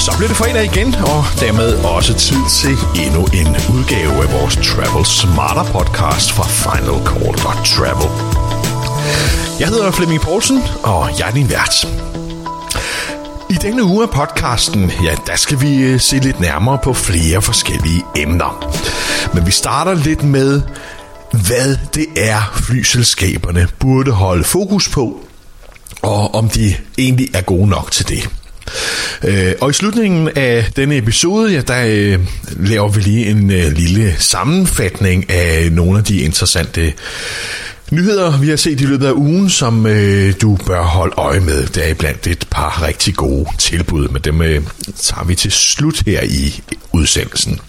Så blev det fredag igen, og dermed også tid til endnu en udgave af vores Travel Smarter podcast fra Final Call Travel. Jeg hedder Flemming Poulsen, og jeg er din vært. I denne uge af podcasten, ja, der skal vi øh, se lidt nærmere på flere forskellige emner. Men vi starter lidt med, hvad det er flyselskaberne burde holde fokus på, og om de egentlig er gode nok til det. Øh, og i slutningen af denne episode, ja, der øh, laver vi lige en øh, lille sammenfatning af nogle af de interessante nyheder, vi har set i løbet af ugen, som øh, du bør holde øje med. Der er blandt et par rigtig gode tilbud, men dem øh, tager vi til slut her i udsendelsen.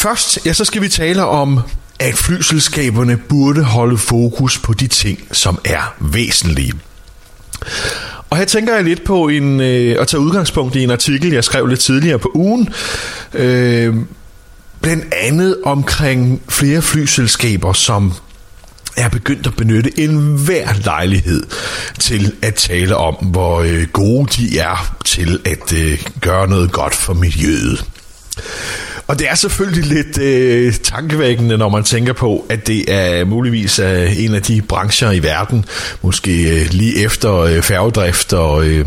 Først, ja, så skal vi tale om, at flyselskaberne burde holde fokus på de ting, som er væsentlige. Og her tænker jeg lidt på en, øh, at tage udgangspunkt i en artikel, jeg skrev lidt tidligere på ugen. Øh, blandt andet omkring flere flyselskaber, som er begyndt at benytte enhver lejlighed til at tale om, hvor øh, gode de er til at øh, gøre noget godt for miljøet. Og det er selvfølgelig lidt øh, tankevækkende, når man tænker på, at det er muligvis er en af de brancher i verden, måske øh, lige efter øh, færgedrift og... Øh,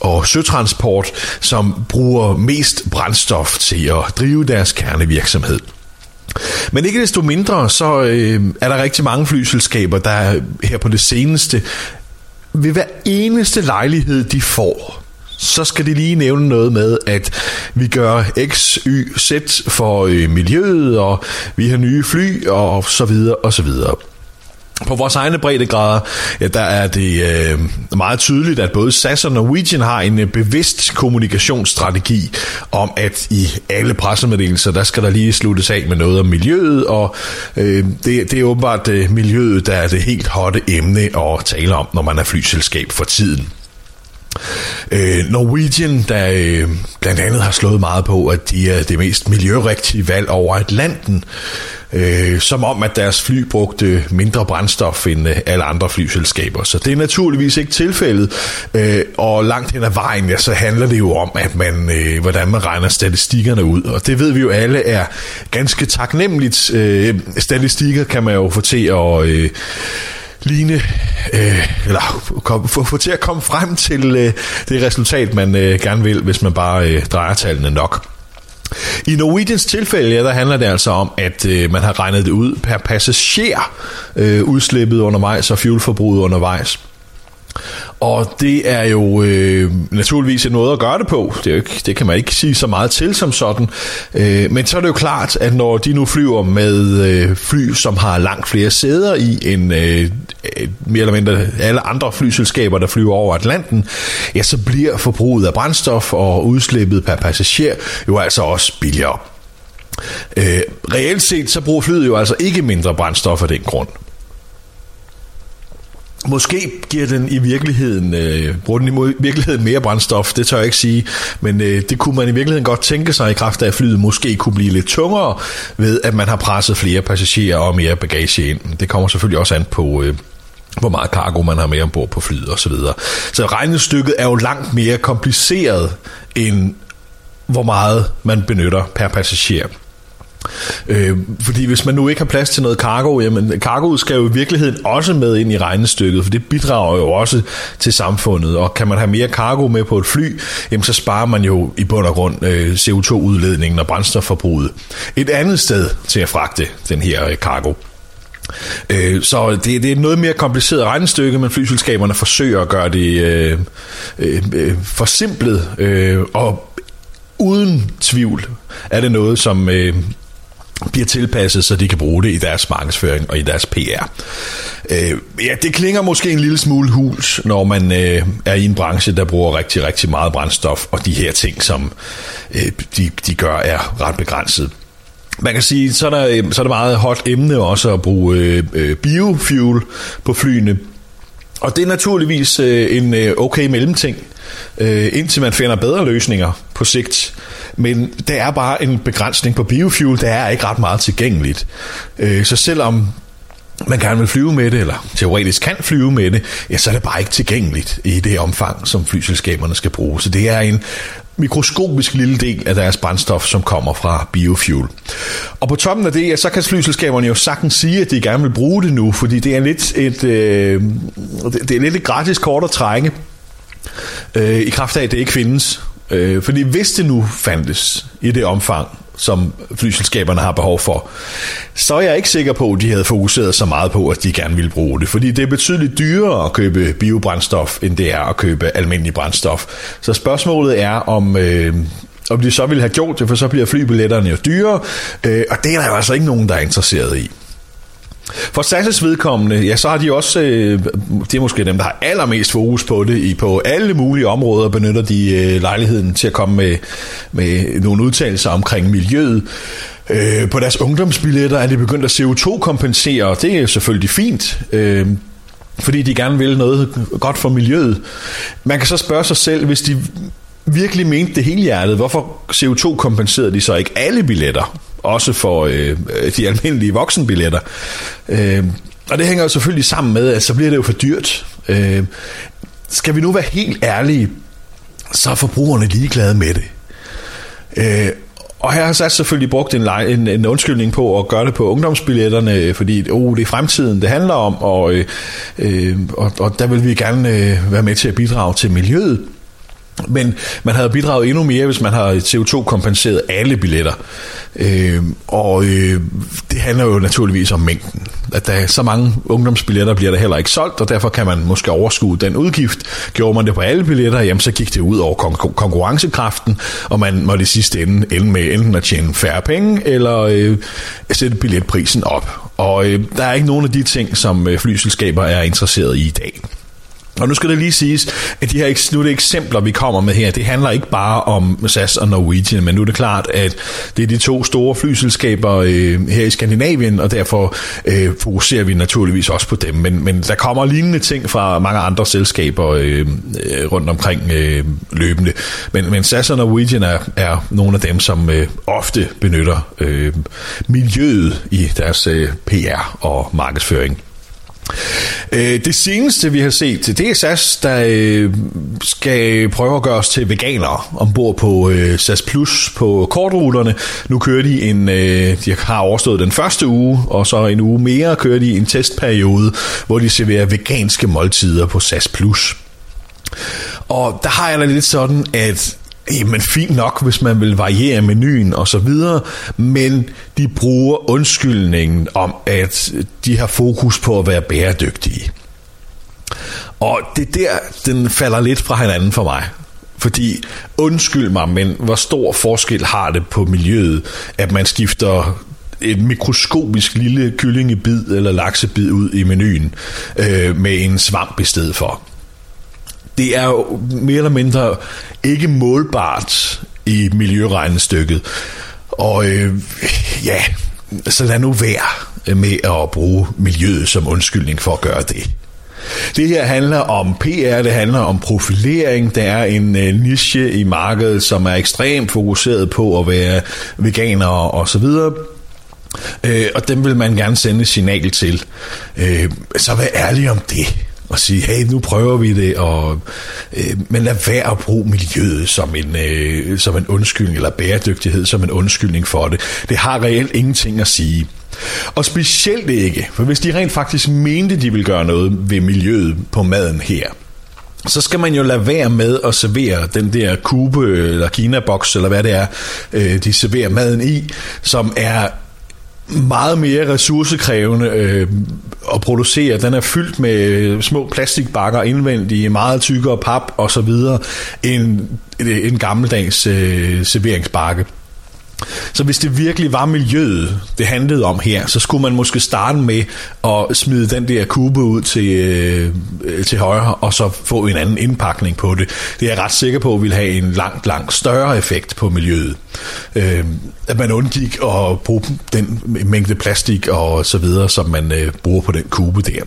og søtransport, som bruger mest brændstof til at drive deres kernevirksomhed. Men ikke desto mindre, så øh, er der rigtig mange flyselskaber, der her på det seneste, ved hver eneste lejlighed, de får, så skal de lige nævne noget med, at vi gør X, Y, Z for øh, miljøet, og vi har nye fly, og så videre, og så videre. På vores egne breddegrader, ja, der er det øh, meget tydeligt, at både SAS og Norwegian har en øh, bevidst kommunikationsstrategi om, at i alle pressemeddelelser, der skal der lige sluttes af med noget om miljøet, og øh, det, det er åbenbart øh, miljøet, der er det helt hotte emne at tale om, når man er flyselskab for tiden. Øh, Norwegian, der øh, blandt andet har slået meget på, at de er det mest miljørigtige valg over Atlanten, øh, som om at deres fly brugte mindre brændstof end øh, alle andre flyselskaber. Så det er naturligvis ikke tilfældet, øh, og langt hen ad vejen, ja, så handler det jo om, at man, øh, hvordan man regner statistikkerne ud, og det ved vi jo alle er ganske taknemmeligt. Øh, statistikker kan man jo få til at... Øh, ligne, øh, eller kom, få, få til at komme frem til øh, det resultat, man øh, gerne vil, hvis man bare øh, drejer tallene nok. I Norwegians tilfælde, ja, der handler det altså om, at øh, man har regnet det ud per passager, øh, udslippet undervejs og fuelforbruget undervejs. Og det er jo øh, naturligvis en måde at gøre det på. Det, er jo ikke, det kan man ikke sige så meget til som sådan. Øh, men så er det jo klart, at når de nu flyver med øh, fly, som har langt flere sæder i end øh, mere eller mindre alle andre flyselskaber, der flyver over Atlanten, ja, så bliver forbruget af brændstof og udslippet per passager jo altså også billigere. Øh, reelt set så bruger flyet jo altså ikke mindre brændstof af den grund. Måske giver den i virkeligheden, øh, bruger den i virkeligheden mere brændstof, det tør jeg ikke sige, men øh, det kunne man i virkeligheden godt tænke sig i kraft af, at flyet måske kunne blive lidt tungere ved, at man har presset flere passagerer og mere bagage ind. Det kommer selvfølgelig også an på, øh, hvor meget cargo man har med ombord på flyet osv. Så, så regnestykket er jo langt mere kompliceret end hvor meget man benytter per passager. Øh, fordi hvis man nu ikke har plads til noget cargo, jamen cargoet skal jo i virkeligheden også med ind i regnestykket, for det bidrager jo også til samfundet, og kan man have mere cargo med på et fly, jamen så sparer man jo i bund og grund øh, CO2-udledningen og brændstofforbruget et andet sted til at fragte den her øh, cargo. Øh, så det, det er noget mere kompliceret regnestykke, men flyselskaberne forsøger at gøre det øh, øh, øh forsimplet, øh, og uden tvivl er det noget, som øh, bliver tilpasset, så de kan bruge det i deres markedsføring og i deres PR. Øh, ja, det klinger måske en lille smule hus, når man øh, er i en branche, der bruger rigtig, rigtig meget brændstof, og de her ting, som øh, de, de gør, er ret begrænset. Man kan sige, så er der, øh, så er der meget hot emne også at bruge øh, øh, biofuel på flyene. Og det er naturligvis øh, en øh, okay mellemting, øh, indtil man finder bedre løsninger på sigt. Men der er bare en begrænsning på biofuel, der er ikke ret meget tilgængeligt. Øh, så selvom man gerne vil flyve med det, eller teoretisk kan flyve med det, ja, så er det bare ikke tilgængeligt i det omfang, som flyselskaberne skal bruge. Så det er en mikroskopisk lille del af deres brændstof, som kommer fra biofuel. Og på toppen af det, ja, så kan flyselskaberne jo sagtens sige, at de gerne vil bruge det nu, fordi det er lidt et, øh, det er lidt et gratis kort at trænge, øh, i kraft af, at det ikke findes. Øh, fordi hvis det nu fandtes i det omfang, som flyselskaberne har behov for, så er jeg ikke sikker på, at de havde fokuseret så meget på, at de gerne ville bruge det. Fordi det er betydeligt dyrere at købe biobrændstof, end det er at købe almindelig brændstof. Så spørgsmålet er, om, øh, om de så ville have gjort det, for så bliver flybilletterne jo dyrere, øh, og det er der jo altså ikke nogen, der er interesseret i. For SAS' vedkommende, ja, så har de også, øh, det er måske dem, der har allermest fokus på det, i på alle mulige områder benytter de øh, lejligheden til at komme med, med nogle udtalelser omkring miljøet. Øh, på deres ungdomsbilletter er de begyndt at CO2-kompensere, og det er selvfølgelig fint. Øh, fordi de gerne vil noget godt for miljøet. Man kan så spørge sig selv, hvis de virkelig mente det hele hjertet, hvorfor CO2-kompenserede de så ikke alle billetter? Også for øh, de almindelige voksenbilletter. Øh, og det hænger jo selvfølgelig sammen med, at så bliver det jo for dyrt. Øh, skal vi nu være helt ærlige, så er forbrugerne ligeglade med det. Øh, og her har SAS selvfølgelig brugt en, en, en undskyldning på at gøre det på ungdomsbilletterne, fordi oh, det er fremtiden, det handler om, og, øh, øh og, og der vil vi gerne øh, være med til at bidrage til miljøet. Men man havde bidraget endnu mere, hvis man har CO2-kompenseret alle billetter. Øh, og øh, det handler jo naturligvis om mængden. At der er så mange ungdomsbilletter, bliver der heller ikke solgt, og derfor kan man måske overskue den udgift. Gjorde man det på alle billetter, jamen så gik det ud over kon- konkurrencekraften, og man måtte i sidste ende ende med enten at tjene færre penge, eller øh, sætte billetprisen op. Og øh, der er ikke nogen af de ting, som øh, flyselskaber er interesseret i i dag. Og nu skal det lige siges, at de her slutte eksempler, vi kommer med her, det handler ikke bare om SAS og Norwegian, men nu er det klart, at det er de to store flyselskaber øh, her i Skandinavien, og derfor øh, fokuserer vi naturligvis også på dem. Men, men der kommer lignende ting fra mange andre selskaber øh, øh rundt omkring øh, løbende. Men, men SAS og Norwegian er, er nogle af dem, som øh, ofte benytter øh, miljøet i deres øh, PR og markedsføring. Øh, det seneste, vi har set, det er SAS, der øh, skal prøve at gøre os til veganere ombord på øh, SAS Plus på kortruterne. Nu kører de en, de har overstået den første uge, og så en uge mere kører de en testperiode, hvor de serverer veganske måltider på SAS Plus. Og der har jeg da lidt sådan, at Jamen fint nok, hvis man vil variere menuen og så videre, men de bruger undskyldningen om, at de har fokus på at være bæredygtige. Og det der, den falder lidt fra hinanden for mig. Fordi, undskyld mig, men hvor stor forskel har det på miljøet, at man skifter et mikroskopisk lille kyllingebid eller laksebid ud i menuen øh, med en svamp i stedet for det er jo mere eller mindre ikke målbart i miljøregnestykket. Og øh, ja, så lad nu være med at bruge miljøet som undskyldning for at gøre det. Det her handler om PR, det handler om profilering. Der er en øh, niche i markedet, som er ekstremt fokuseret på at være veganer og så videre. Øh, og dem vil man gerne sende et signal til. Øh, så vær ærlig om det og sige, hey, nu prøver vi det, og, øh, men lad være at bruge miljøet som en, øh, som en undskyldning, eller bæredygtighed som en undskyldning for det. Det har reelt ingenting at sige. Og specielt ikke, for hvis de rent faktisk mente, de ville gøre noget ved miljøet på maden her, så skal man jo lade være med at servere den der kube øh, eller kinaboks eller hvad det er, øh, de serverer maden i, som er meget mere ressourcekrævende øh, at producere. Den er fyldt med små plastikbakker indvendige, meget tykkere pap og så videre end en gammeldags øh, serveringsbakke. Så hvis det virkelig var miljøet, det handlede om her, så skulle man måske starte med at smide den der kube ud til, øh, til højre, og så få en anden indpakning på det. Det er jeg ret sikker på, vil have en langt, langt større effekt på miljøet. Øh, at man undgik at bruge den mængde plastik og så videre, som man øh, bruger på den kube der.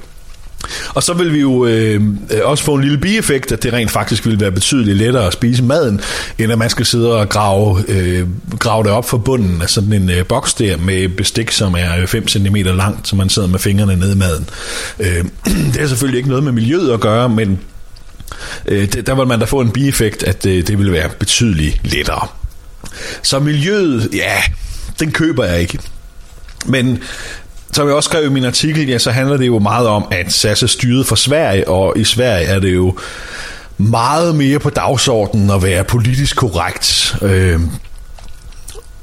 Og så vil vi jo øh, øh, også få en lille bieffekt, at det rent faktisk vil være betydeligt lettere at spise maden, end at man skal sidde og grave, øh, grave det op fra bunden af sådan en øh, boks der med bestik, som er øh, 5 cm langt, så man sidder med fingrene nede i maden. Øh, det er selvfølgelig ikke noget med miljøet at gøre, men øh, der vil man da få en bieffekt, at øh, det vil være betydeligt lettere. Så miljøet, ja, den køber jeg ikke. Men som jeg også skrev i min artikel, ja, så handler det jo meget om, at SAS er styret for Sverige, og i Sverige er det jo meget mere på dagsordenen at være politisk korrekt. Øh,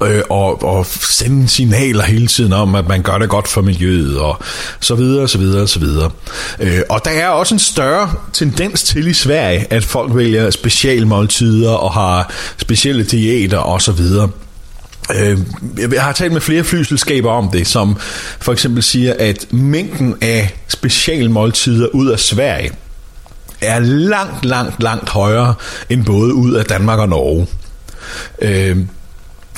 øh, og, og sende signaler hele tiden om, at man gør det godt for miljøet, og så videre, så videre, så videre. Øh, og der er også en større tendens til i Sverige, at folk vælger specialmåltider og har specielle diæter og så videre. Øh, jeg har talt med flere flyselskaber om det, som for eksempel siger, at mængden af specialmåltider ud af Sverige er langt, langt, langt højere end både ud af Danmark og Norge. Øh,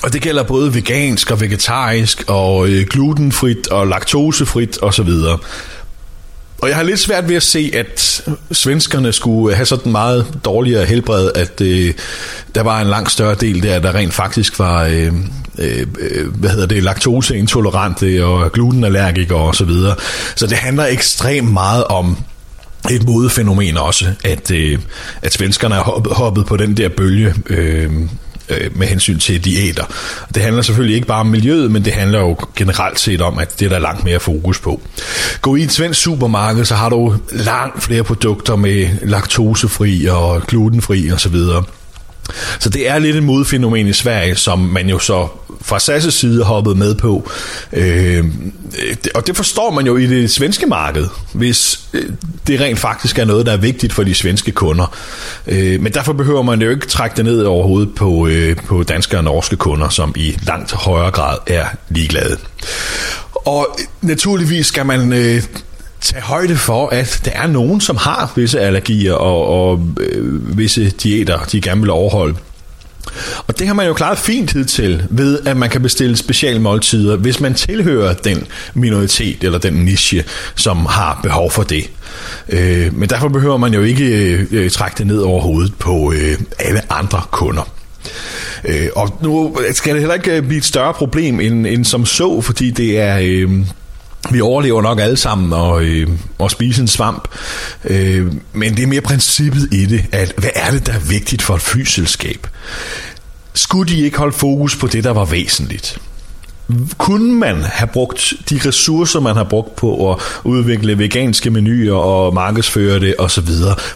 og det gælder både vegansk og vegetarisk og øh, glutenfrit og laktosefrit osv. Og jeg har lidt svært ved at se, at svenskerne skulle have sådan meget dårligere helbred, at øh, der var en langt større del der, der rent faktisk var, øh, øh, hvad hedder det, laktoseintolerante og glutenallergikere og så videre. Så det handler ekstremt meget om et modefænomen også, at, øh, at svenskerne er hoppet, hoppet på den der bølge øh, øh, med hensyn til diæter. Det handler selvfølgelig ikke bare om miljøet, men det handler jo generelt set om, at det er der langt mere fokus på. Gå i et svensk supermarked, så har du langt flere produkter med laktosefri og glutenfri osv. Så det er lidt et modfænomen i Sverige, som man jo så fra SAS' side hoppet med på. Øh, og det forstår man jo i det svenske marked, hvis øh, det rent faktisk er noget, der er vigtigt for de svenske kunder. Øh, men derfor behøver man jo ikke trække det ned overhovedet på, øh, på danske og norske kunder, som i langt højere grad er ligeglade. Og naturligvis skal man øh, tage højde for, at der er nogen, som har visse allergier og, og øh, visse diæter, de gerne vil overholde. Og det har man jo klaret fint til ved, at man kan bestille specialmåltider, hvis man tilhører den minoritet eller den niche, som har behov for det. Øh, men derfor behøver man jo ikke øh, øh trække det ned over hovedet på øh, alle andre kunder. Øh, og nu skal det heller ikke øh, blive et større problem end, end som så, fordi det er... Øh, vi overlever nok alle sammen og, øh, og spise en svamp. Øh, men det er mere princippet i det, at hvad er det, der er vigtigt for et flyselskab? Skulle de ikke holde fokus på det, der var væsentligt? Kunne man have brugt de ressourcer, man har brugt på at udvikle veganske menuer og markedsføre det osv.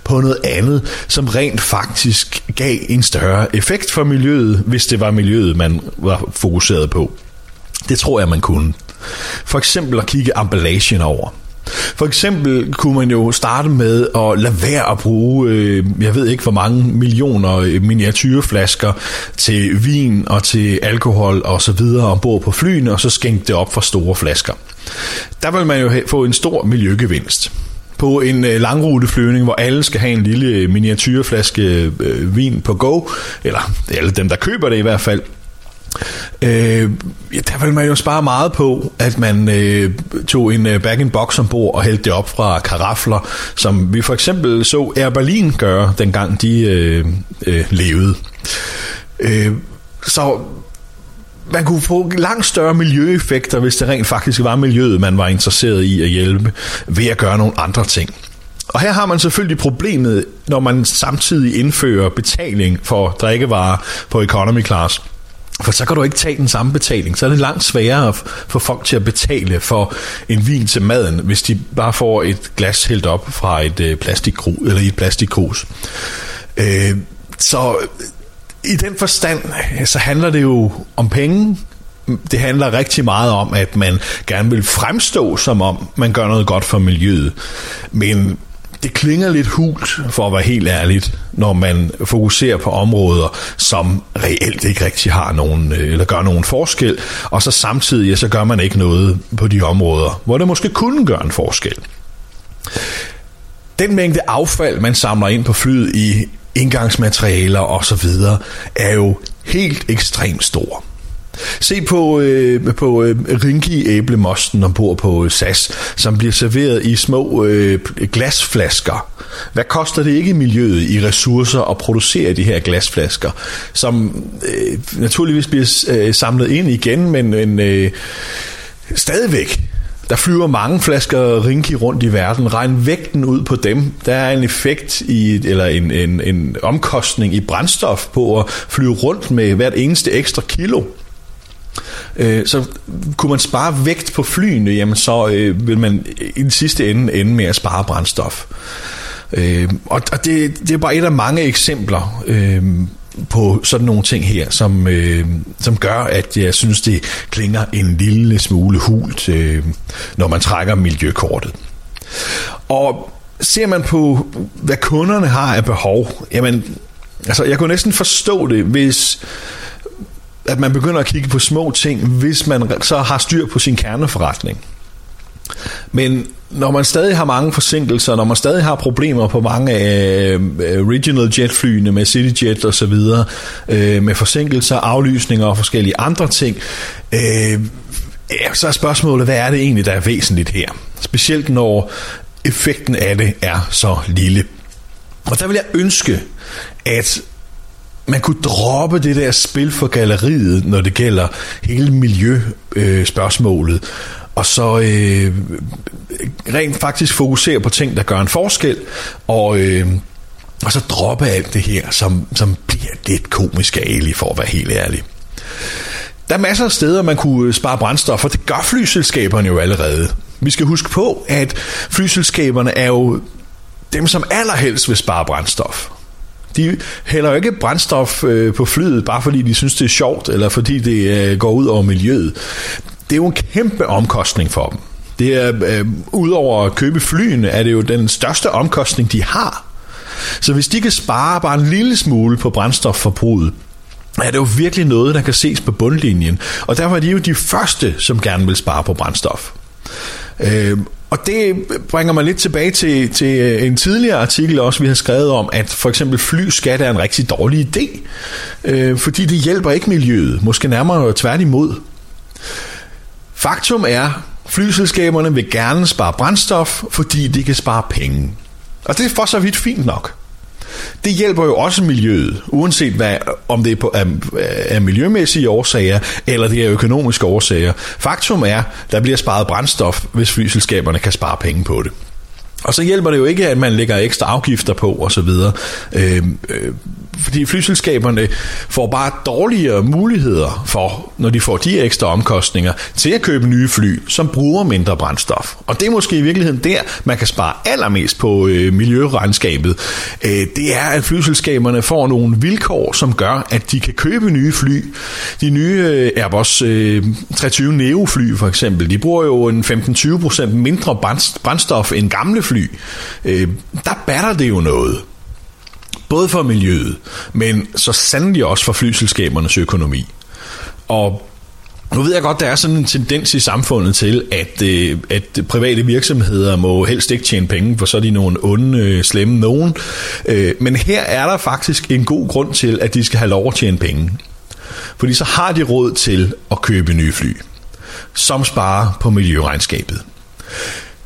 på noget andet, som rent faktisk gav en større effekt for miljøet, hvis det var miljøet, man var fokuseret på? Det tror jeg, man kunne. For eksempel at kigge emballagen over. For eksempel kunne man jo starte med at lade være at bruge, øh, jeg ved ikke hvor mange millioner øh, miniatyrflasker til vin og til alkohol og så videre ombord på flyene, og så skænke det op for store flasker. Der vil man jo få en stor miljøgevinst på en øh, langruteflyvning, hvor alle skal have en lille øh, miniatyrflaske øh, vin på go, eller alle dem, der køber det i hvert fald, Øh, ja, der ville man jo spare meget på, at man øh, tog en øh, back-in-box ombord og hældte det op fra karafler, som vi for eksempel så Air Berlin gøre, dengang de øh, øh, levede. Øh, så man kunne få langt større miljøeffekter, hvis det rent faktisk var miljøet, man var interesseret i at hjælpe, ved at gøre nogle andre ting. Og her har man selvfølgelig problemet, når man samtidig indfører betaling for drikkevarer på economy class. For så kan du ikke tage den samme betaling. Så er det langt sværere at få folk til at betale for en vin til maden, hvis de bare får et glas hældt op fra et øh, plastikkrus eller i et plastikkrus. Øh, så i den forstand, øh, så handler det jo om penge. Det handler rigtig meget om, at man gerne vil fremstå, som om man gør noget godt for miljøet. Men det klinger lidt hult, for at være helt ærligt, når man fokuserer på områder, som reelt ikke rigtig har nogen, øh, eller gør nogen forskel, og så samtidig, ja, så gør man ikke noget på de områder, hvor det måske kunne gøre en forskel. Den mængde affald, man samler ind på flyet i indgangsmaterialer osv., er jo helt ekstremt stor. Se på, øh, på øh, Ringi æblemosten ombord på øh, SAS, som bliver serveret i små øh, glasflasker. Hvad koster det ikke miljøet i ressourcer at producere de her glasflasker, som øh, naturligvis bliver øh, samlet ind igen, men, men øh, stadigvæk der flyver mange flasker Rinki rundt i verden. Regn vægten ud på dem. Der er en effekt i, eller en, en, en omkostning i brændstof på at flyve rundt med hvert eneste ekstra kilo. Øh, så kunne man spare vægt på flyene, jamen så øh, vil man i den sidste ende ende med at spare brændstof. Øh, og og det, det er bare et af mange eksempler øh, på sådan nogle ting her, som, øh, som gør, at jeg synes, det klinger en lille smule hult, øh, når man trækker miljøkortet. Og ser man på, hvad kunderne har af behov, jamen, altså, jeg kunne næsten forstå det, hvis at man begynder at kigge på små ting, hvis man så har styr på sin kerneforretning. Men når man stadig har mange forsinkelser, når man stadig har problemer på mange af øh, øh, regional jetflyene med CityJet og så videre, øh, med forsinkelser, aflysninger og forskellige andre ting, øh, ja, så er spørgsmålet, hvad er det egentlig, der er væsentligt her? Specielt når effekten af det er så lille. Og der vil jeg ønske, at man kunne droppe det der spil for galleriet, når det gælder hele miljøspørgsmålet, øh, og så øh, rent faktisk fokusere på ting, der gør en forskel, og, øh, og så droppe alt det her, som, som bliver lidt komisk ali, for at være helt ærlig. Der er masser af steder, man kunne øh, spare brændstof, og det gør flyselskaberne jo allerede. Vi skal huske på, at flyselskaberne er jo dem, som allerhelst vil spare brændstof. De hælder jo ikke brændstof øh, på flyet, bare fordi de synes, det er sjovt, eller fordi det øh, går ud over miljøet. Det er jo en kæmpe omkostning for dem. Det er, øh, udover at købe flyene, er det jo den største omkostning, de har. Så hvis de kan spare bare en lille smule på brændstofforbruget, er det jo virkelig noget, der kan ses på bundlinjen. Og derfor er de jo de første, som gerne vil spare på brændstof. Øh, og det bringer mig lidt tilbage til, til øh, en tidligere artikel også, vi har skrevet om, at for eksempel flyskat er en rigtig dårlig idé, øh, fordi det hjælper ikke miljøet, måske nærmere tværtimod. Faktum er, flyselskaberne vil gerne spare brændstof, fordi de kan spare penge. Og det er for så vidt fint nok. Det hjælper jo også miljøet, uanset hvad, om det er på, af, af miljømæssige årsager, eller det er økonomiske årsager. Faktum er, der bliver sparet brændstof, hvis flyselskaberne kan spare penge på det. Og så hjælper det jo ikke, at man lægger ekstra afgifter på osv. Øhm, øh, øh, fordi flyselskaberne får bare dårligere muligheder for, når de får de ekstra omkostninger, til at købe nye fly, som bruger mindre brændstof. Og det er måske i virkeligheden der, man kan spare allermest på øh, miljøregnskabet. Øh, det er, at flyselskaberne får nogle vilkår, som gør, at de kan købe nye fly. De nye øh, Airbus øh, 320 Neo fly for eksempel, de bruger jo en 15-20% mindre brændstof end gamle fly. Øh, der batter det jo noget. Både for miljøet, men så sandelig også for flyselskabernes økonomi. Og nu ved jeg godt, der er sådan en tendens i samfundet til, at, øh, at private virksomheder må helst ikke tjene penge, for så er de nogle onde, øh, slemme nogen. Øh, men her er der faktisk en god grund til, at de skal have lov at tjene penge. Fordi så har de råd til at købe nye fly, som sparer på miljøregnskabet.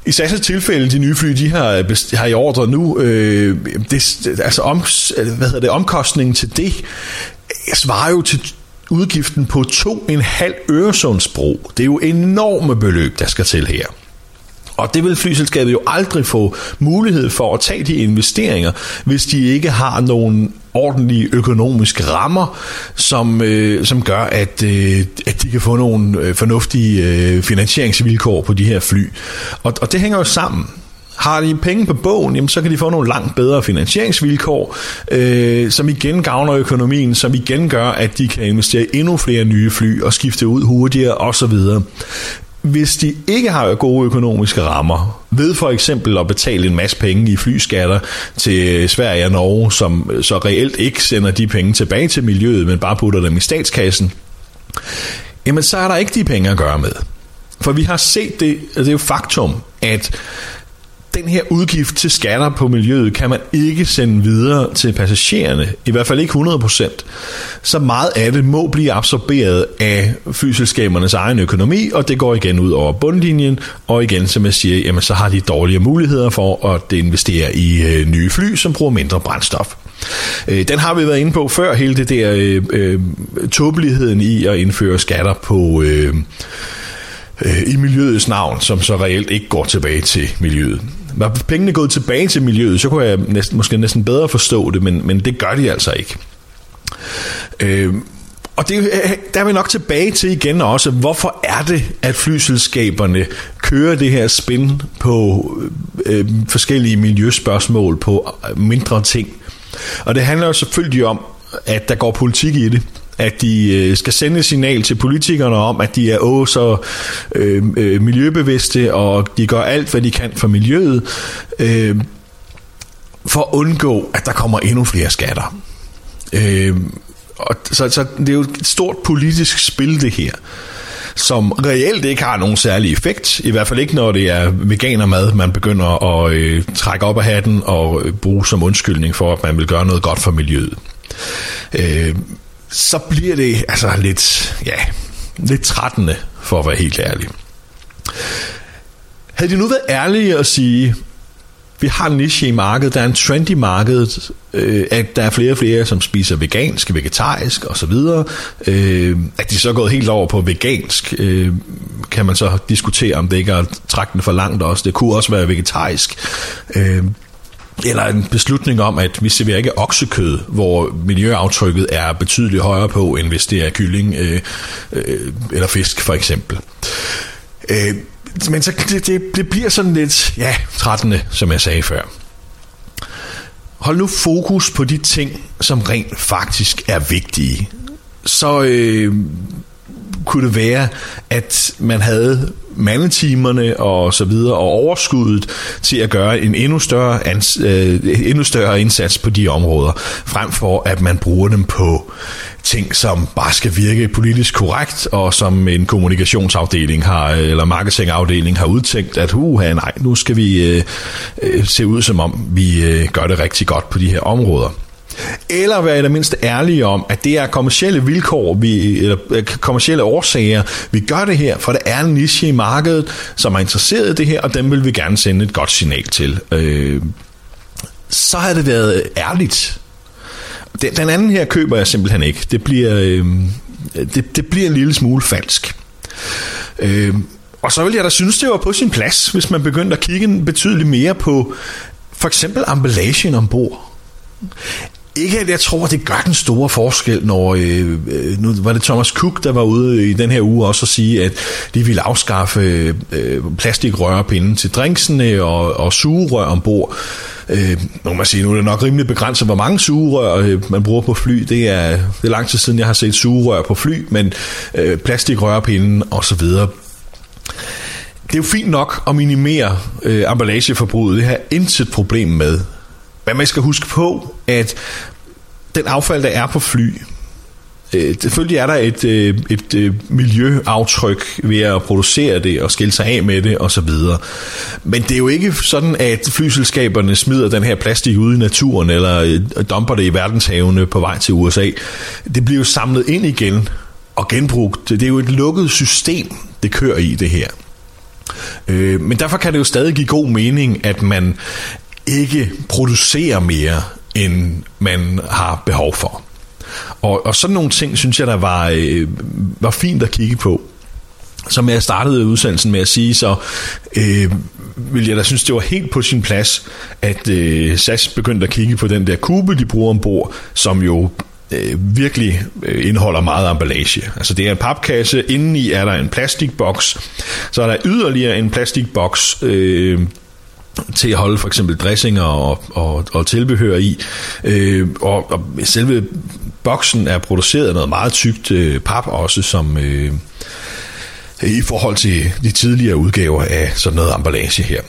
I SAS' tilfælde, de nye fly, de har, har i ordre nu, øh, det, altså om, øh, hvad hedder det, omkostningen til det øh, svarer jo til udgiften på 2,5 Øresundsbro. Det er jo enorme beløb, der skal til her. Og det vil flyselskabet jo aldrig få mulighed for at tage de investeringer, hvis de ikke har nogen ordentlige økonomiske rammer, som, øh, som gør, at, øh, at de kan få nogle øh, fornuftige øh, finansieringsvilkår på de her fly. Og, og det hænger jo sammen. Har de penge på bogen, jamen, så kan de få nogle langt bedre finansieringsvilkår, øh, som igen gavner økonomien, som igen gør, at de kan investere endnu flere nye fly og skifte ud hurtigere osv hvis de ikke har gode økonomiske rammer, ved for eksempel at betale en masse penge i flyskatter til Sverige og Norge, som så reelt ikke sender de penge tilbage til miljøet, men bare putter dem i statskassen, jamen så er der ikke de penge at gøre med. For vi har set det, det er jo faktum, at den her udgift til skatter på miljøet kan man ikke sende videre til passagererne, i hvert fald ikke 100%. Så meget af det må blive absorberet af flyselskabernes egen økonomi, og det går igen ud over bundlinjen, og igen, som jeg siger, jamen, så har de dårlige muligheder for at investere i øh, nye fly, som bruger mindre brændstof. Øh, den har vi været inde på før, hele det der øh, øh, tåbeligheden i at indføre skatter på... Øh, øh i miljøets navn, som så reelt ikke går tilbage til miljøet. Var pengene gået tilbage til miljøet, så kunne jeg næsten, måske næsten bedre forstå det, men, men det gør de altså ikke. Øh, og det, der er vi nok tilbage til igen også, hvorfor er det, at flyselskaberne kører det her spin på øh, øh forskellige miljøspørgsmål, på øh, mindre ting. Og det handler jo selvfølgelig om, at der går politik i det at de øh, skal sende et signal til politikerne om, at de er åh så øh, øh, miljøbevidste, og de gør alt, hvad de kan for miljøet, øh, for at undgå, at der kommer endnu flere skatter. Øh, og så, så det er jo et stort politisk spil, det her som reelt ikke har nogen særlig effekt. I hvert fald ikke, når det er veganermad, man begynder at øh, trække op af hatten og øh, bruge som undskyldning for, at man vil gøre noget godt for miljøet. Øh, så bliver det altså lidt, ja, lidt trættende, for at være helt ærlig. Havde de nu været ærlige at sige, vi har en niche i markedet, der er en trend i markedet, øh, at der er flere og flere, som spiser vegansk, vegetarisk osv., øh, at de så er gået helt over på vegansk, øh, kan man så diskutere, om det ikke er trækken for langt også. Det kunne også være vegetarisk. Øh, eller en beslutning om, at vi serverer ikke oksekød, hvor miljøaftrykket er betydeligt højere på, end hvis det er kylling øh, øh, eller fisk for eksempel. Øh, men så det, det, det bliver sådan lidt, ja, trættende, som jeg sagde før. Hold nu fokus på de ting, som rent faktisk er vigtige. Så øh, kunne det være, at man havde mandetimerne og så videre, og overskuddet til at gøre en endnu større, ans, øh, endnu større indsats på de områder, frem for at man bruger dem på ting, som bare skal virke politisk korrekt, og som en kommunikationsafdeling har, øh, eller marketingafdeling har udtænkt, at uha, nej, nu skal vi øh, øh, se ud som om, vi øh, gør det rigtig godt på de her områder. Eller være i det mindste ærlige om, at det er kommersielle vilkår, vi, eller øh, kommercielle kommersielle årsager, vi gør det her, for der er en niche i markedet, som er interesseret i det her, og dem vil vi gerne sende et godt signal til. Øh, så har det været ærligt. Den, den anden her køber jeg simpelthen ikke. Det bliver, øh, det, det bliver en lille smule falsk. Øh, og så vil jeg da synes, det var på sin plads, hvis man begyndte at kigge betydeligt mere på for eksempel emballagen ombord. Ikke at jeg tror, det gør den store forskel, når øh, øh, nu var det Thomas Cook, der var ude i den her uge også at sige, at de ville afskaffe øh, plastikrørepinde til drinksene og, og sugerør ombord. Øh, nu man sige, nu er det nok rimelig begrænset, hvor mange sugerør øh, man bruger på fly. Det er, det er lang tid siden, jeg har set sugerør på fly, men øh, plastikrørepinde og så videre. Det er jo fint nok at minimere øh, emballageforbruget. Det har intet problem med. Men man skal huske på, at den affald, der er på fly, øh, selvfølgelig er der et, øh, et, øh, miljøaftryk ved at producere det og skille sig af med det osv. Men det er jo ikke sådan, at flyselskaberne smider den her plastik ud i naturen eller øh, dumper det i verdenshavene på vej til USA. Det bliver jo samlet ind igen og genbrugt. Det er jo et lukket system, det kører i det her. Øh, men derfor kan det jo stadig give god mening, at man ikke producerer mere, end man har behov for. Og, og sådan nogle ting, synes jeg, der var, øh, var fint at kigge på. Som jeg startede udsendelsen med at sige, så øh, vil jeg da synes, det var helt på sin plads, at øh, SAS begyndte at kigge på den der kube, de bruger ombord, som jo øh, virkelig øh, indeholder meget emballage. Altså det er en papkasse, indeni er der en plastikboks, så er der yderligere en plastikboks, øh, til at holde for eksempel dressinger og, og, og tilbehør i. Øh, og, og selve boksen er produceret af noget meget tykt øh, pap også, som øh, i forhold til de tidligere udgaver af sådan noget emballage her.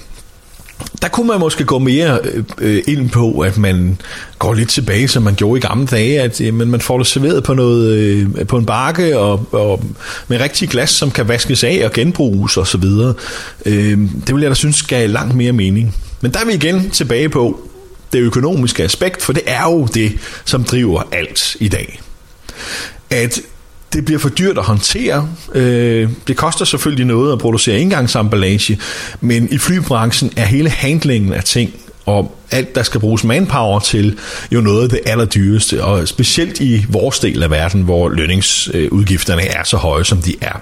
Der kunne man måske gå mere øh, ind på, at man går lidt tilbage, som man gjorde i gamle dage, at øh, man får det serveret på, noget, øh, på en bakke og, og med rigtig glas, som kan vaskes af og genbruges osv. Øh, det vil jeg da synes gav langt mere mening. Men der er vi igen tilbage på det økonomiske aspekt, for det er jo det, som driver alt i dag. At det bliver for dyrt at håndtere. Øh, det koster selvfølgelig noget at producere engangsemballage, men i flybranchen er hele handlingen af ting og alt, der skal bruges manpower til, jo noget af det allerdyreste, og specielt i vores del af verden, hvor lønningsudgifterne er så høje, som de er.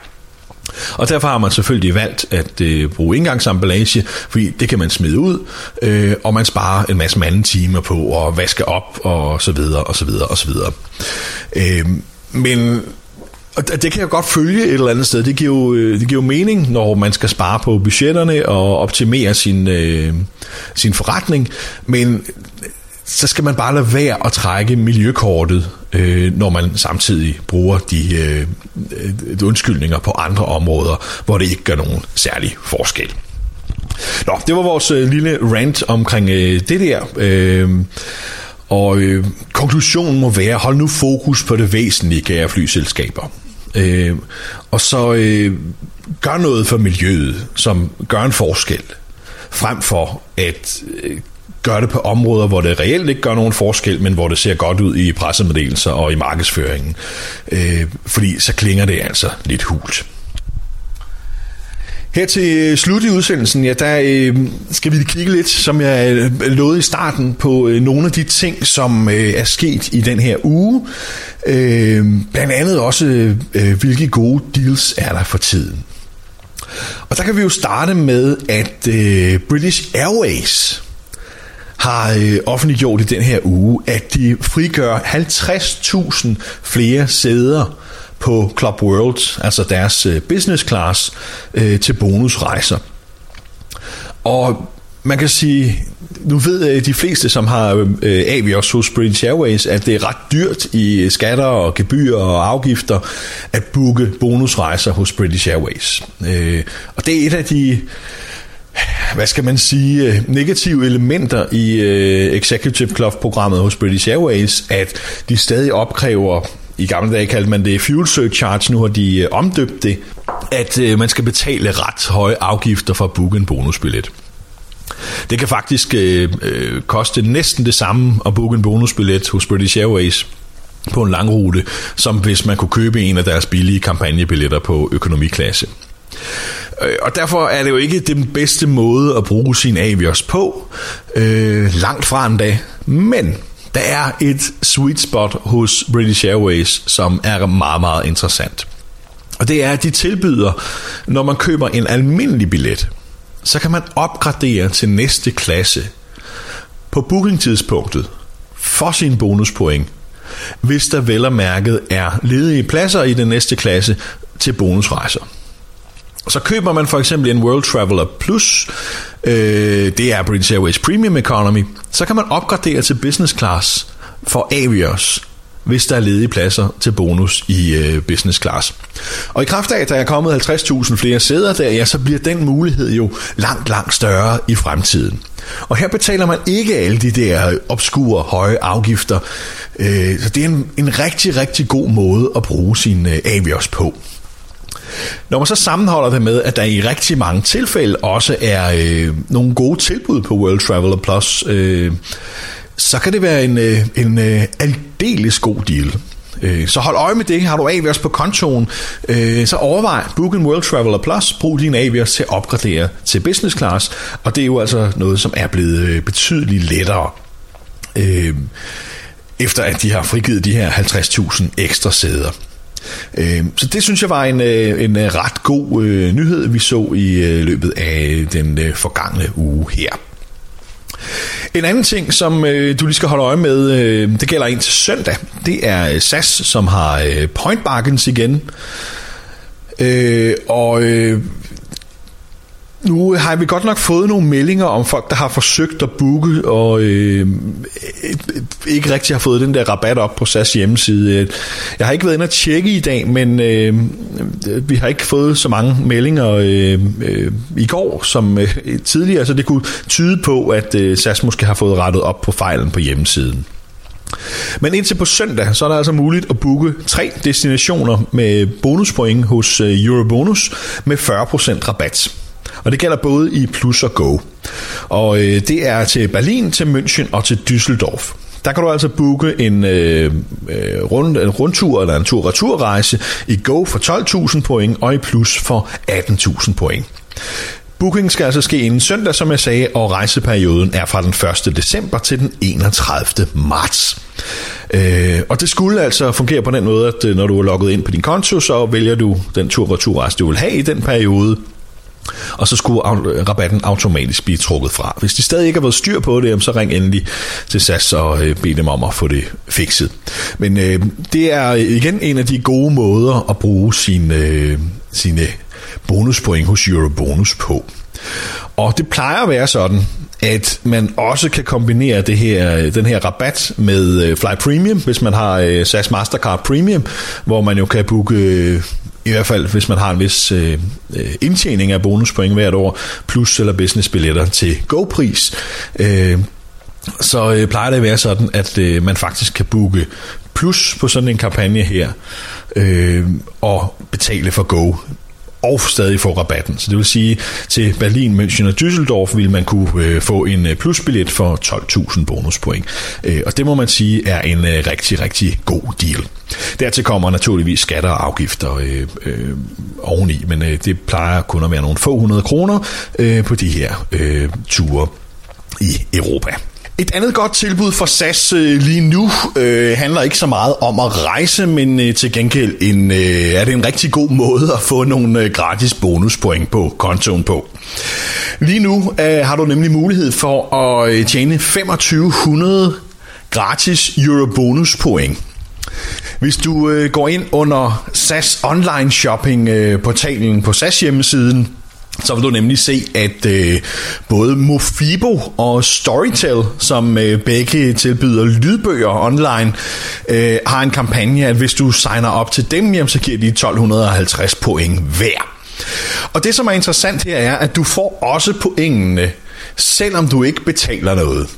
Og derfor har man selvfølgelig valgt at øh, bruge indgangsemballage, fordi det kan man smide ud, øh, og man sparer en masse mandetimer på at vaske op, og så videre, og så videre, og så videre. Øh, men og det kan jeg godt følge et eller andet sted. Det giver, jo, øh, det giver jo mening, når man skal spare på budgetterne og optimere sin, øh, sin forretning. Men øh, så skal man bare lade være at trække miljøkortet, øh, når man samtidig bruger de øh, de undskyldninger på andre områder, hvor det ikke gør nogen særlig forskel. Nå, det var vores øh, lille rant omkring øh, det der. Øh, og øh, konklusionen må være, hold nu fokus på det væsentlige, kære flyselskaber. Øh, og så øh, gør noget for miljøet, som gør en forskel, frem for at øh, gøre det på områder, hvor det reelt ikke gør nogen forskel, men hvor det ser godt ud i pressemeddelelser og i markedsføringen. Øh, fordi så klinger det altså lidt hult. Her til øh, slut i udsendelsen, ja, der øh, skal vi kigge lidt, som jeg øh, lovede i starten, på øh, nogle af de ting, som øh, er sket i den her uge. Øh, blandt andet også, øh, hvilke gode deals er der for tiden. Og der kan vi jo starte med, at øh, British Airways har øh, offentliggjort i den her uge, at de frigør 50.000 flere sæder på Club World, altså deres øh, business class, øh, til bonusrejser. Og man kan sige, nu ved øh, de fleste, som har øh, Avios hos British Airways, at det er ret dyrt i øh, skatter og gebyrer og afgifter at booke bonusrejser hos British Airways. Øh, og det er et af de hvad skal man sige, negative elementer i Executive Club-programmet hos British Airways, at de stadig opkræver i gamle dage kaldte man det fuel surcharge, nu har de øh, omdøbt det, at øh, man skal betale ret høje afgifter for at booke en bonusbillet. Det kan faktisk øh, øh, koste næsten det samme at booke en bonusbillet hos British Airways på en lang rute, som hvis man kunne købe en af deres billige kampagnebilletter på økonomiklasse. Øh, og derfor er det jo ikke den bedste måde at bruge sin Avios på, øh, langt fra en dag, men der er et sweet spot hos British Airways, som er meget, meget interessant. Og det er, at de tilbyder, når man køber en almindelig billet, så kan man opgradere til næste klasse på bookingtidspunktet for sin bonuspoint, hvis der vel og mærket er ledige pladser i den næste klasse til bonusrejser. Så køber man for eksempel en World Traveler Plus, øh, det er British Airways Premium Economy, så kan man opgradere til business class for Avios, hvis der er ledige pladser til bonus i øh, business class. Og i kraft af, at der er kommet 50.000 flere sæder der, ja, så bliver den mulighed jo langt, langt større i fremtiden. Og her betaler man ikke alle de der obskure høje afgifter, øh, så det er en, en rigtig, rigtig god måde at bruge sin øh, Avios på. Når man så sammenholder det med, at der i rigtig mange tilfælde også er øh, nogle gode tilbud på World Traveler Plus, øh, så kan det være en, øh, en øh, aldeles god deal. Øh, så hold øje med det. Har du Avios på kontoen, øh, så overvej Book en World Traveler Plus. Brug din Avios til at opgradere til business class. Og det er jo altså noget, som er blevet øh, betydeligt lettere. Øh, efter at de har frigivet de her 50.000 ekstra sæder. Øh, så det synes jeg var en, øh, en øh, ret god øh, nyhed, vi så i løbet af den forgangne uge her. En anden ting, som øh, du lige skal holde øje med, øh, det gælder ind til søndag, det er SAS, som har øh, point bargains igen. Øh, og øh, nu har vi godt nok fået nogle meldinger om folk, der har forsøgt at booke, og øh, øh ikke rigtig har fået den der rabat op på SAS hjemmeside. Jeg har ikke været inde og tjekke i dag, men øh, vi har ikke fået så mange meldinger øh, øh, i går som øh, tidligere, så det kunne tyde på, at øh, SAS måske har fået rettet op på fejlen på hjemmesiden. Men indtil på søndag, så er der altså muligt at booke tre destinationer med bonuspoint hos øh, Eurobonus med 40% rabat. Og det gælder både i Plus og Go. Og øh, det er til Berlin, til München og til Düsseldorf. Der kan du altså booke en, øh, øh rund, en rundtur eller en tur-returrejse i Go for 12.000 point og i Plus for 18.000 point. Booking skal altså ske inden søndag, som jeg sagde, og rejseperioden er fra den 1. december til den 31. marts. Øh, og det skulle altså fungere på den måde, at øh, når du er logget ind på din konto, så vælger du den tur-returrejse, du vil have i den periode, og så skulle rabatten automatisk blive trukket fra. Hvis de stadig ikke har været styr på det, så ring endelig til SAS og øh, bed dem om at få det fikset. Men øh, det er øh, igen en af de gode måder at bruge sine, øh, sine bonuspoint hos Eurobonus på. Og det plejer at være sådan, at man også kan kombinere det her, den her rabat med øh, Fly Premium, hvis man har SAS Mastercard Premium, hvor man jo kan booke i hvert fald hvis man har en vis øh, øh, indtjening af bonuspoint hvert år, plus eller business billetter til go-pris. Øh, så øh, plejer det at være sådan, at øh, man faktisk kan booke plus på sådan en kampagne her, øh, og betale for go og stadig få rabatten. Så det vil sige, til Berlin, München og Düsseldorf vil man kunne øh, få en øh, plusbillet for 12.000 bonuspoint. Øh, og det må man sige er en øh, rigtig, rigtig god deal. Dertil kommer naturligvis skatter og afgifter øh, øh, oveni, men øh, det plejer kun at være nogle få hundrede kroner øh, på de her øh, ture i Europa. Et andet godt tilbud for SAS øh, lige nu øh, handler ikke så meget om at rejse, men øh, til gengæld en, øh, er det en rigtig god måde at få nogle øh, gratis bonuspoint på kontoen på. Lige nu øh, har du nemlig mulighed for at øh, tjene 2500 gratis Eurobonus point. Hvis du øh, går ind under SAS online shopping øh, portalen på SAS hjemmesiden, så vil du nemlig se, at øh, både Mofibo og Storytel, som øh, begge tilbyder lydbøger online, øh, har en kampagne, at hvis du signer op til dem, jamen, så giver de 1250 point hver. Og det, som er interessant her, er, at du får også pointene, selvom du ikke betaler noget.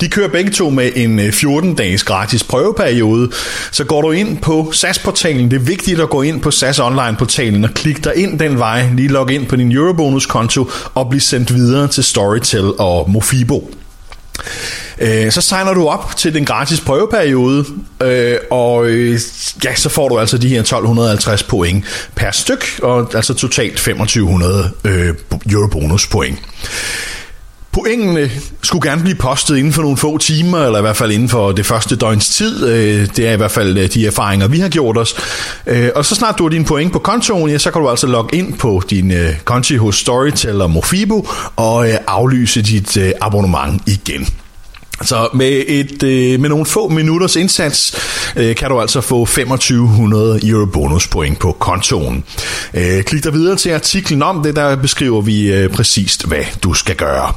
De kører begge to med en øh, 14-dages gratis prøveperiode. Så går du ind på SAS-portalen, det er vigtigt at gå ind på SAS Online-portalen og klikke dig ind den vej, lige log ind på din Eurobonus-konto og blive sendt videre til Storytel og Mofibo. Øh, så signer du op til den gratis prøveperiode, øh, og ja, så får du altså de her 1250 point per styk, og altså totalt 2500 eurobonus point. Poengene skulle gerne blive postet inden for nogle få timer, eller i hvert fald inden for det første døgns tid. Øh, det er i hvert fald øh, de erfaringer, vi har gjort os. Øh, og så snart du har din point på kontoen, ja, så kan du altså logge ind på din konti hos Storytel og Mofibo og aflyse dit abonnement igen. Så med, et, øh, med nogle få minutters indsats øh, kan du altså få 2500 euro bonuspoint på kontoen. Øh, klik dig videre til artiklen om det, der beskriver vi øh, præcist, hvad du skal gøre.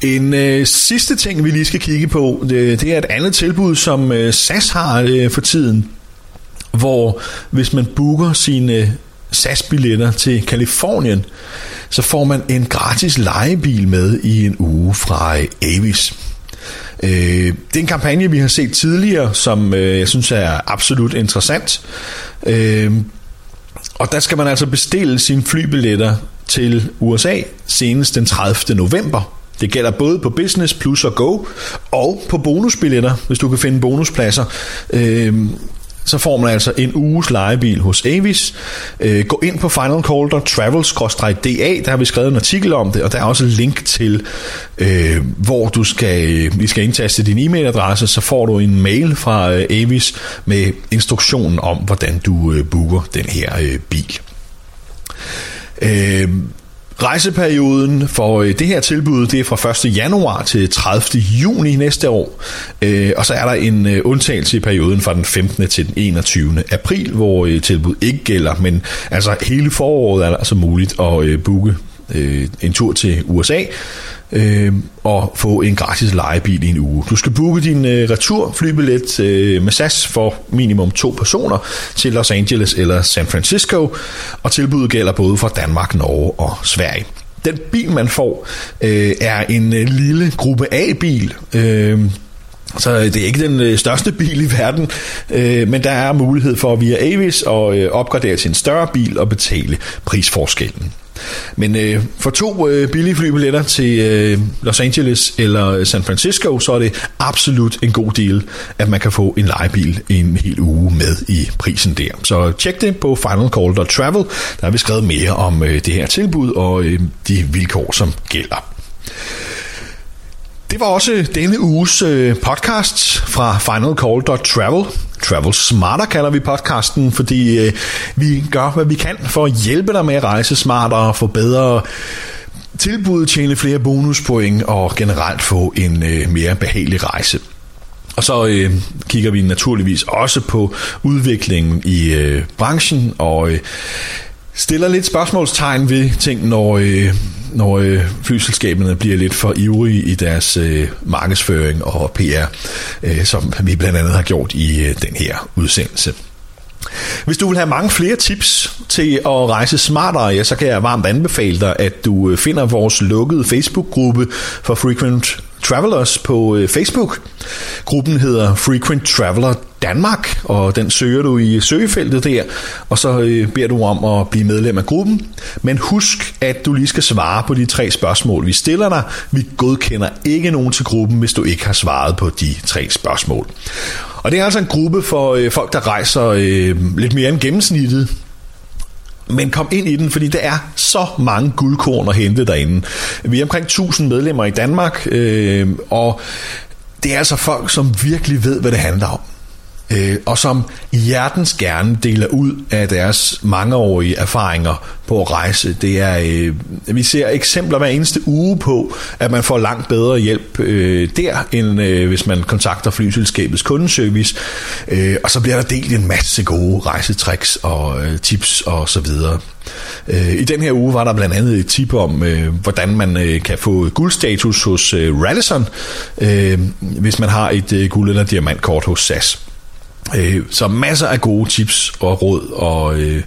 En øh, sidste ting, vi lige skal kigge på, det, det er et andet tilbud, som øh, SAS har øh, for tiden, hvor hvis man booker sine øh, SAS-billetter til Kalifornien, så får man en gratis lejebil med i en uge fra Avis. Øh, det er en kampagne, vi har set tidligere, som øh, jeg synes er absolut interessant. Øh, og der skal man altså bestille sine flybilletter til USA senest den 30. november. Det gælder både på Business Plus og Go, og på bonusbilletter, hvis du kan finde bonuspladser. Øh, så får man altså en uges lejebil hos Avis. Øh, gå ind på finalcaller.travel-da, der har vi skrevet en artikel om det, og der er også link til, øh, hvor du skal, øh, vi skal indtaste din e-mailadresse, så får du en mail fra øh, Avis med instruktionen om, hvordan du øh, booker den her øh, bil. Øh, Rejseperioden for øh, det her tilbud det er fra 1. januar til 30. juni næste år, øh, og så er der en øh, undtagelse i perioden fra den 15. til den 21. april, hvor tilbuddet ikke gælder, men altså hele foråret er der altså muligt at booke en tur til USA øh, og få en gratis lejebil i en uge. Du skal booke din øh, returflybillet øh, med SAS for minimum to personer til Los Angeles eller San Francisco, og tilbuddet gælder både for Danmark, Norge og Sverige. Den bil, man får, øh, er en øh, lille gruppe A-bil, øh, så det er ikke den øh, største bil i verden, øh, men der er mulighed for via Avis at øh, opgradere til en større bil og betale prisforskellen. Men øh, for to øh, billige flybilletter til øh, Los Angeles eller øh, San Francisco, så er det absolut en god deal, at man kan få en lejebil en hel uge med i prisen der. Så tjek det på finalcall.travel. Der har vi skrevet mere om øh, det her tilbud og øh, de vilkår, som gælder. Det var også denne uges øh, podcast fra finalcall.travel. Travel Smarter kalder vi podcasten, fordi øh, vi gør, hvad vi kan for at hjælpe dig med at rejse smartere, få bedre tilbud, tjene flere bonuspoint og generelt få en øh, mere behagelig rejse. Og så øh, kigger vi naturligvis også på udviklingen i øh, branchen og øh, stiller lidt spørgsmålstegn ved ting, når, øh, når øh, flyselskaberne bliver lidt for ivrige i deres øh, markedsføring og PR, øh, som vi blandt andet har gjort i øh, den her udsendelse. Hvis du vil have mange flere tips til at rejse smartere, ja, så kan jeg varmt anbefale dig, at du øh, finder vores lukkede Facebook-gruppe for Frequent Travelers på øh, Facebook. Gruppen hedder Frequent Traveler Danmark, og den søger du i søgefeltet der, og så øh, beder du om at blive medlem af gruppen. Men husk, at du lige skal svare på de tre spørgsmål, vi stiller dig. Vi godkender ikke nogen til gruppen, hvis du ikke har svaret på de tre spørgsmål. Og det er altså en gruppe for øh, folk, der rejser øh, lidt mere end gennemsnittet. Men kom ind i den, fordi der er så mange guldkorn at hente derinde. Vi er omkring 1000 medlemmer i Danmark, øh, og det er altså folk, som virkelig ved, hvad det handler om øh, og som hjertens gerne deler ud af deres mangeårige erfaringer på at rejse. Det er, øh, vi ser eksempler hver eneste uge på, at man får langt bedre hjælp øh, der, end øh, hvis man kontakter flyselskabets kundeservice. Øh, og så bliver der delt en masse gode rejsetricks og øh, tips og så videre. Øh, I den her uge var der blandt andet et tip om, øh, hvordan man øh, kan få guldstatus hos øh, Radisson, øh, hvis man har et øh, guld- eller diamantkort hos SAS. Øh, så masser af gode tips og råd og, øh,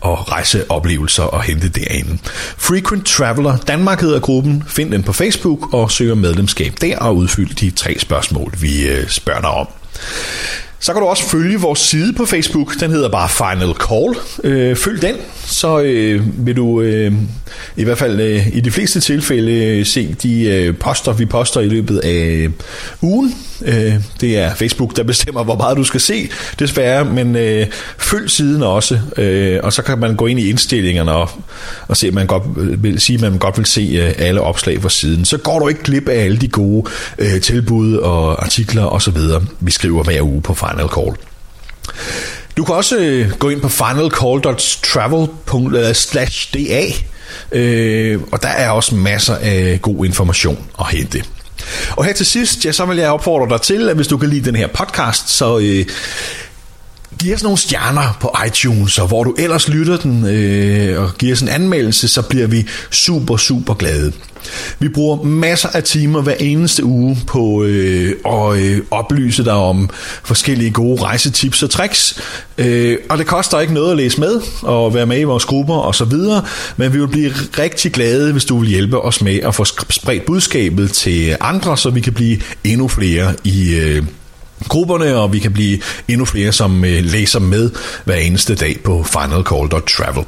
og rejseoplevelser at hente derinde. Frequent Traveler Danmark hedder gruppen. Find den på Facebook og søg medlemskab der og udfyld de tre spørgsmål, vi øh, spørger dig om. Så kan du også følge vores side på Facebook. Den hedder bare Final Call. Øh, følg den, så øh, vil du øh, i hvert fald øh, i de fleste tilfælde øh, se de øh, poster, vi poster i løbet af øh, ugen. Øh, det er Facebook, der bestemmer, hvor meget du skal se, desværre. Men øh, følg siden også, øh, og så kan man gå ind i indstillingerne og, og se, at man godt øh, vil sige, at man godt vil se øh, alle opslag fra siden. Så går du ikke glip af alle de gode øh, tilbud og artikler osv., vi skriver hver uge på Final Call. Du kan også øh, gå ind på finalcall.travel.da, øh, og der er også masser af god information at hente. Og her til sidst, ja, så vil jeg opfordre dig til, at hvis du kan lide den her podcast, så øh, giv os nogle stjerner på iTunes, og hvor du ellers lytter den, øh, og giver os en anmeldelse, så bliver vi super, super glade. Vi bruger masser af timer hver eneste uge på øh, at øh, oplyse dig om forskellige gode rejsetips og tricks. Øh, og det koster ikke noget at læse med og være med i vores grupper og så videre, men vi vil blive rigtig glade, hvis du vil hjælpe os med at få spredt budskabet til andre, så vi kan blive endnu flere i øh, grupperne, og vi kan blive endnu flere, som øh, læser med hver eneste dag på finalcall.travel.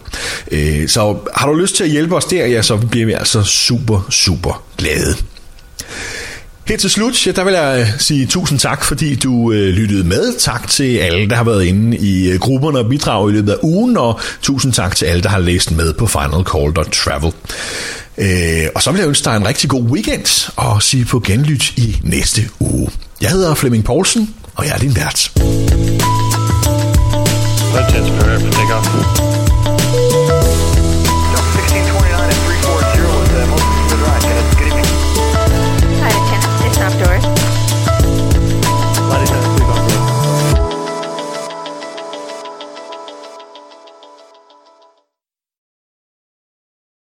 Øh, så har du lyst til at hjælpe os der, ja, så bliver vi altså super, super glade. Her til slut, ja, der vil jeg øh, sige tusind tak, fordi du øh, lyttede med. Tak til alle, der har været inde i øh, grupperne og bidraget i løbet af ugen, og tusind tak til alle, der har læst med på finalcall.travel. Øh, og så vil jeg ønske dig en rigtig god weekend, og sige på genlyt i næste uge. Jeg hedder Flemming Poulsen, og jeg er din vært. Left hand's prepare for takeoff.